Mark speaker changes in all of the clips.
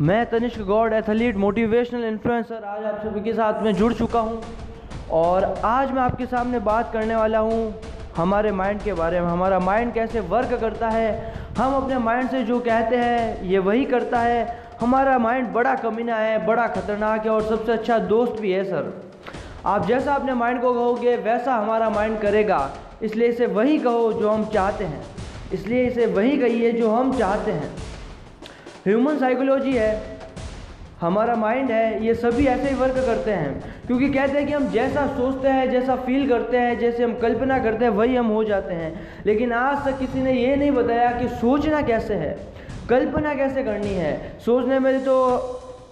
Speaker 1: मैं Tanishk Gaur athlete motivational influencer आज आप सभी के साथ में जुड़ चुका हूँ। और आज मैं आपके सामने बात करने वाला हूँ हमारे माइंड के बारे में। हमारा माइंड कैसे वर्क करता है, हम अपने माइंड से जो कहते हैं, ये वही करता है। हमारा माइंड बड़ा कमीना है, बड़ा ख़तरनाक है और सबसे अच्छा दोस्त भी है सर आप जैसा अपने माइंड को कहोगे, वैसा हमारा माइंड करेगा। इसलिए इसे वही कहो जो हम चाहते हैं। इसलिए इसे वही कहिए जो हम चाहते हैं। ह्यूमन साइकोलॉजी है, हमारा माइंड है, ये सभी ऐसे ही वर्क करते हैं। क्योंकि कहते हैं कि हम जैसा सोचते हैं, जैसा फील करते हैं, जैसे हम कल्पना करते हैं, वही हम हो जाते हैं। लेकिन आज तक किसी ने ये नहीं बताया कि सोचना कैसे है, कल्पना कैसे करनी है। सोचने में तो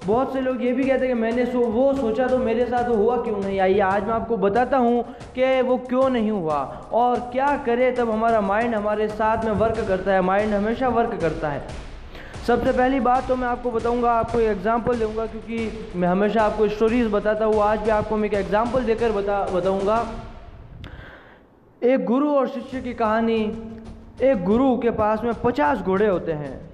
Speaker 1: बहुत से लोग ये भी कहते हैं कि मैंने सो, वो सोचा तो मेरे साथ हुआ क्यों नहीं? आइए, आज मैं आपको बताता हूँ कि वो क्यों नहीं हुआ और क्या करे तब हमारा माइंड हमारे साथ में वर्क करता है माइंड हमेशा वर्क करता है। सबसे पहली बात तो मैं आपको बताऊँगा, आपको एक एग्जांपल दूँगा, क्योंकि मैं हमेशा आपको स्टोरीज बताता हूँ, आज भी आपको मैं एक एग्जांपल देकर बता, बताऊँगा। एक गुरु और शिष्य की कहानी, एक गुरु के पास में पचास घोड़े होते हैं।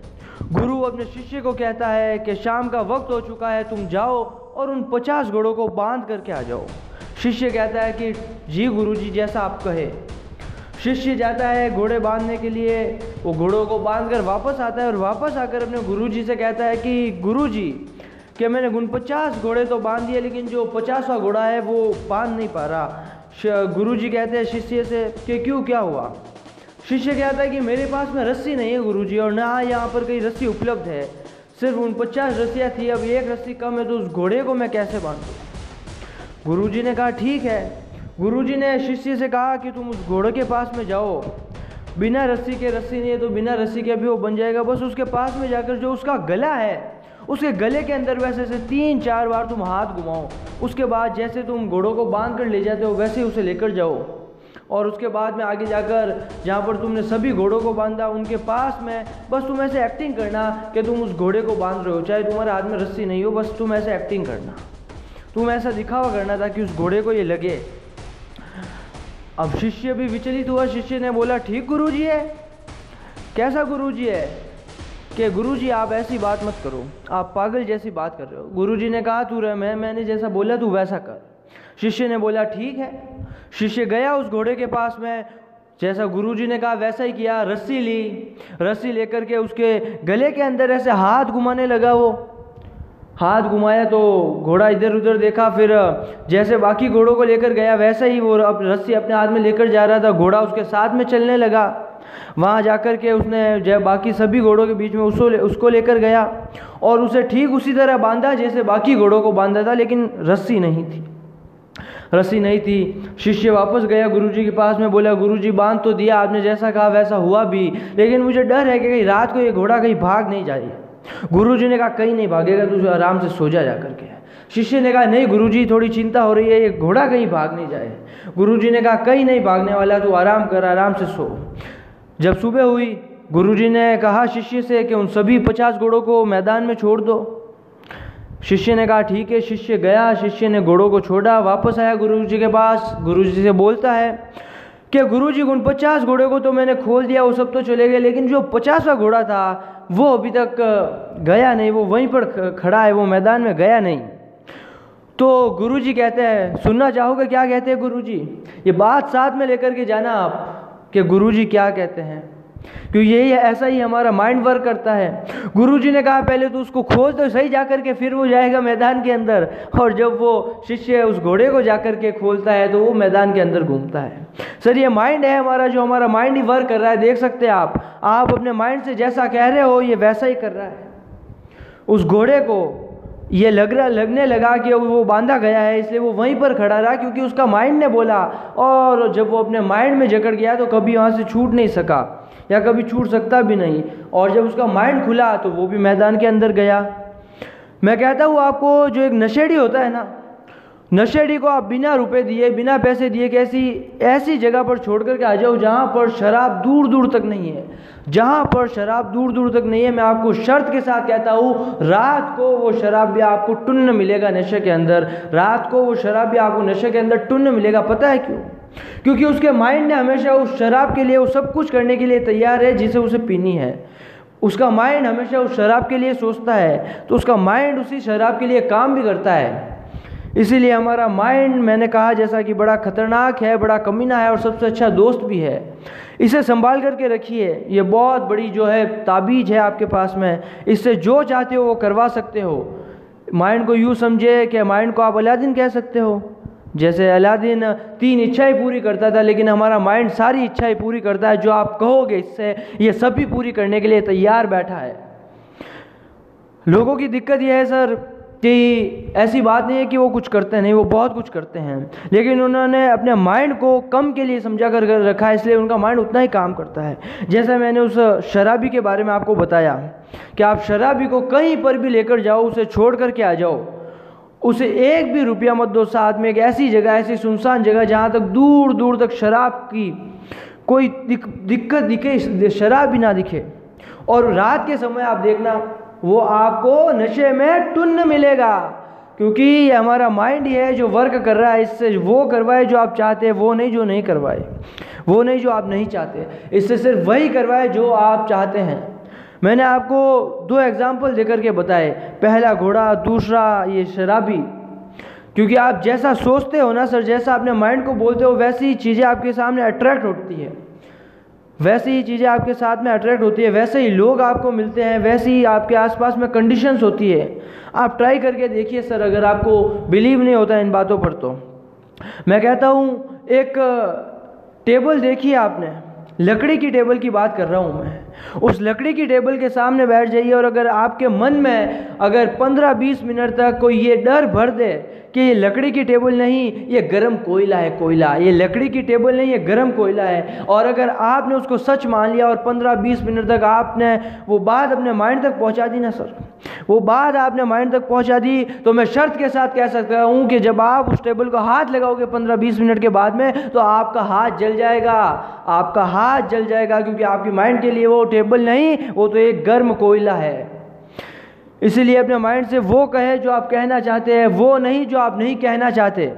Speaker 1: गुरु अपने शिष्य को कहता है कि शाम का वक्त हो चुका है, तुम जाओ और उन पचास घोड़ों को बाँध करके आ जाओ। शिष्य कहता है कि, जी गुरु जी जैसा आप कहे। शिष्य जाता है घोड़े बांधने के लिए, वो घोड़ों को बाँध कर वापस आता है और वापस आकर अपने गुरु जी से कहता है कि गुरु जी कि मैंने उन पचास घोड़े तो बाँध दिए, लेकिन जो पचासवा घोड़ा है वो बाँध नहीं पा रहा? गुरु जी कहते हैं शिष्य से कि, क्यों, क्या हुआ? शिष्य कहता है कि, मेरे पास में रस्सी नहीं है गुरु जी और ना यहाँ पर कहीं रस्सी उपलब्ध है। सिर्फ़ उन पचास रस्सियाँ थी, अब एक रस्सी कम है तो उस घोड़े को मैं कैसे बांधूँ? गुरु जी ने कहा, ठीक है गुरुजी ने शिष्य से कहा कि तुम उस घोड़े के पास में जाओ। बिना रस्सी के रस्सी नहीं है तो बिना रस्सी के भी वो बन जाएगा। बस उसके पास में जाकर जो उसका गला है, उसके गले के अंदर वैसे से तीन चार बार तुम हाथ घुमाओ। उसके बाद जैसे तुम घोड़ों को बाँध कर ले जाते हो, वैसे ही उसे लेकर जाओ। और उसके बाद में आगे जाकर, जहाँ पर तुमने सभी घोड़ों को बांधा, उनके पास में बस तुम ऐसे एक्टिंग करना कि तुम उस घोड़े को बाँध रहे हो। चाहे तुम्हारे हाथ में रस्सी नहीं हो, बस तुम ऐसे एक्टिंग करना। तुम ऐसा दिखावा करना ताकि उस घोड़े को ये लगे। अब शिष्य भी विचलित हुआ। शिष्य ने बोला, ठीक गुरु जी है। कैसा गुरु जी है? कि गुरु जी आप ऐसी बात मत करो। आप पागल जैसी बात कर रहे हो। गुरु जी ने कहा, तू रह, मैं, मैंने जैसा बोला, तू वैसा कर। शिष्य ने बोला, ठीक है। शिष्य गया उस घोड़े के पास में। जैसा गुरुजी ने कहा, वैसा ही किया। रस्सी ली। रस्सी लेकर के उसके गले के अंदर ऐसे हाथ घुमाने लगा वो। हाथ घुमाया तो घोड़ा इधर उधर देखा फिर जैसे बाकी घोड़ों को लेकर गया वैसा ही वो अब रस्सी अपने हाथ में लेकर जा रहा था घोड़ा उसके साथ में चलने लगा। वहाँ जाकर के उसने जब बाकी सभी घोड़ों के बीच में उसको ले, उसको लेकर गया और उसे ठीक उसी तरह बांधा जैसे बाकी घोड़ों को बांधा था लेकिन रस्सी नहीं थी। रस्सी नहीं थी। शिष्य वापस गया गुरुजी के पास में बोला गुरुजी बाँध तो दिया आपने जैसा कहा वैसा हुआ भी लेकिन मुझे डर है कि कहीं रात को ये घोड़ा कहीं भाग नहीं जाए। गुरु जी ने कहा, कहीं नहीं भागेगा, तू आराम से सो जा जाकर के शिष्य ने कहा, नहीं गुरु जी थोड़ी चिंता हो रही है, ये घोड़ा कहीं भाग नहीं जाए। गुरु जी ने कहा, कहीं नहीं भागने वाला, तू आराम कर, आराम से सो। जब सुबह हुई गुरु जी ने कहा शिष्य से कि उन सभी पचास घोड़ों को मैदान में छोड़ दो। शिष्य ने कहा, ठीक है। शिष्य गया, शिष्य ने घोड़ों को छोड़ा, वापस आया गुरु जी के पास। गुरु जी से बोलता है कि गुरु जी उन पचास घोड़े को तो मैंने खोल दिया, वो सब तो चले गए, लेकिन जो पचासवा घोड़ा था वो अभी तक गया नहीं, वो वहीं पर खड़ा है, वो मैदान में गया नहीं। तो गुरुजी कहते हैं, सुनना चाहोगे क्या कहते हैं गुरुजी? ये बात साथ में लेकर के जाना आप, कि गुरुजी क्या कहते हैं। क्योंकि यही ऐसा ही हमारा माइंड वर्क करता है। गुरु जी ने कहा, पहले तो उसको खोल तो सही जाकर के फिर वो जाएगा मैदान के अंदर। और जब वो शिष्य उस घोड़े को जाकर के खोलता है तो वो मैदान के अंदर घूमता है। सर, ये माइंड है हमारा, जो हमारा माइंड ही वर्क कर रहा है, देख सकते हैं आप। आप अपने माइंड से जैसा कह रहे हो, ये वैसा ही कर रहा है। उस घोड़े को ये लग रहा, लगने लगा कि वो बांधा गया है, इसलिए वो वहीं पर खड़ा रहा, क्योंकि उसका माइंड ने बोला। और जब वो अपने माइंड में जकड़ गया तो कभी वहाँ से छूट नहीं सका। या कभी छूट सकता भी नहीं। और जब उसका माइंड खुला तो वो भी मैदान के अंदर गया। मैं कहता हूँ, आपको जो एक नशेड़ी होता है ना, नशेड़ी को आप बिना रुपए दिए, बिना पैसे दिए कि ऐसी ऐसी जगह पर छोड़ करके आ जाओ जहाँ पर शराब दूर दूर तक नहीं है। जहाँ पर शराब दूर दूर तक नहीं है, मैं आपको शर्त के साथ कहता हूँ, रात को वो शराब भी आपको टुन्न मिलेगा नशे के अंदर। रात को वो शराब भी आपको नशे के अंदर टुन्न मिलेगा, पता है क्यों? क्योंकि उसके माइंड ने हमेशा उस शराब के लिए वो सब कुछ करने के लिए तैयार है, जिसे उसे पीनी है। उसका माइंड हमेशा उस शराब के लिए सोचता है तो उसका माइंड उसी शराब के लिए काम भी करता है। इसीलिए हमारा माइंड, मैंने कहा जैसा कि बड़ा ख़तरनाक है, बड़ा कमीना है और सबसे अच्छा दोस्त भी है। इसे संभाल करके रखिए। ये बहुत बड़ी जो है ताबीज है आपके पास में। इससे जो चाहते हो वो करवा सकते हो। माइंड को यूँ समझे कि माइंड को आप अलादीन कह सकते हो। जैसे अलादीन तीन इच्छाएँ पूरी करता था, लेकिन हमारा माइंड सारी इच्छाएँ पूरी करता है, जो आप कहोगे इससे, ये सभी पूरी करने के लिए तैयार बैठा है। लोगों की दिक्कत यह है सर, कि ऐसी बात नहीं है कि वो कुछ करते नहीं, वो बहुत कुछ करते हैं। लेकिन उन्होंने अपने माइंड को कम के लिए समझा कर रखा है, इसलिए उनका माइंड उतना ही काम करता है। जैसे मैंने उस शराबी के बारे में आपको बताया, कि आप शराबी को कहीं पर भी लेकर जाओ, उसे छोड़ कर के आ जाओ। उसे एक भी रुपया मत दो साथ में, एक ऐसी जगह, ऐसी सुनसान जगह जहाँ तक दूर दूर तक शराब की कोई दिक्कत दिखे शराब भी ना दिखे। और रात के समय आप देखना, वो आपको नशे में टुन्न मिलेगा, क्योंकि ये हमारा माइंड ही है जो वर्क कर रहा है, इससे वो करवाए जो आप चाहते हैं, वो नहीं जो नहीं करवाए, वो नहीं जो आप नहीं चाहते, इससे सिर्फ़ वही करवाए जो आप चाहते हैं। मैंने आपको दो एग्ज़ाम्पल देकर के बताए। पहला घोड़ा, दूसरा ये शराबी। क्योंकि आप जैसा सोचते हो ना सर, जैसा अपने माइंड को बोलते हो, वैसी ही चीज़ें आपके सामने अट्रैक्ट होती है। वैसे ही चीज़ें आपके साथ में अट्रैक्ट होती है। वैसे ही लोग आपको मिलते हैं, वैसे ही आपके आसपास में कंडीशंस होती है। आप ट्राई करके देखिए सर, अगर आपको बिलीव नहीं होता इन बातों पर तो। मैं कहता हूँ, एक टेबल देखिए आपने? लकड़ी की टेबल की बात कर रहा हूँ मैं। उस लकड़ी की टेबल के सामने बैठ जाइए और अगर आपके मन में अगर 15-20 मिनट तक कोई ये डर भर दे कि ये लकड़ी की टेबल नहीं, ये गर्म कोयला है, कोयला। ये लकड़ी की टेबल नहीं, ये गर्म कोयला है। और अगर आपने उसको सच मान लिया और 15-20 मिनट तक आपने वो बात अपने माइंड तक पहुँचा दी ना सर, वो बात आपने माइंड तक पहुँचा दी तो मैं शर्त के साथ कह सकता हूँ कि जब आप उस टेबल को हाथ लगाओगे पंद्रह बीस मिनट के बाद में तो आपका हाथ जल जाएगा। आपका हाथ जल जाएगा क्योंकि आपकी माइंड के लिए वो टेबल नहीं, वो तो एक गर्म कोयला है। इसीलिए अपने माइंड से वो कहे जो आप कहना चाहते हैं, वो नहीं जो आप नहीं कहना चाहते।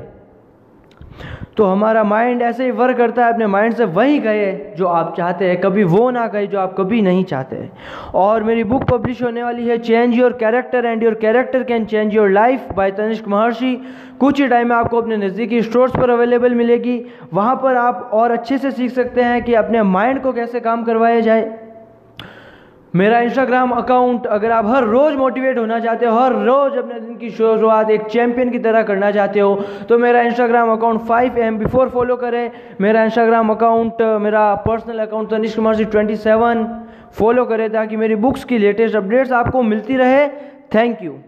Speaker 1: तो हमारा माइंड ऐसे ही वर्क करता है, अपने माइंड से वही कहे जो आप चाहते हैं, कभी वो ना कहे जो आप कभी नहीं चाहते। और मेरी बुक पब्लिश होने वाली है change your character and your character can change your life by Tanishk Maharshi कुछ ही टाइम में आपको अपने नज़दीकी स्टोर्स पर अवेलेबल मिलेगी। वहाँ पर आप और अच्छे से सीख सकते हैं कि अपने माइंड को कैसे काम करवाया जाए। मेरा इंस्टाग्राम अकाउंट अगर आप हर रोज़ मोटिवेट होना चाहते हो, हर रोज़ अपने दिन की शुरुआत एक चैंपियन की तरह करना चाहते हो तो मेरा Instagram account five M before follow करें। मेरा इंस्टाग्राम अकाउंट मेरा personal account Tanishk Kumar G twenty seven follow करें ताकि मेरी बुक्स की लेटेस्ट अपडेट्स आपको मिलती रहे। Thank you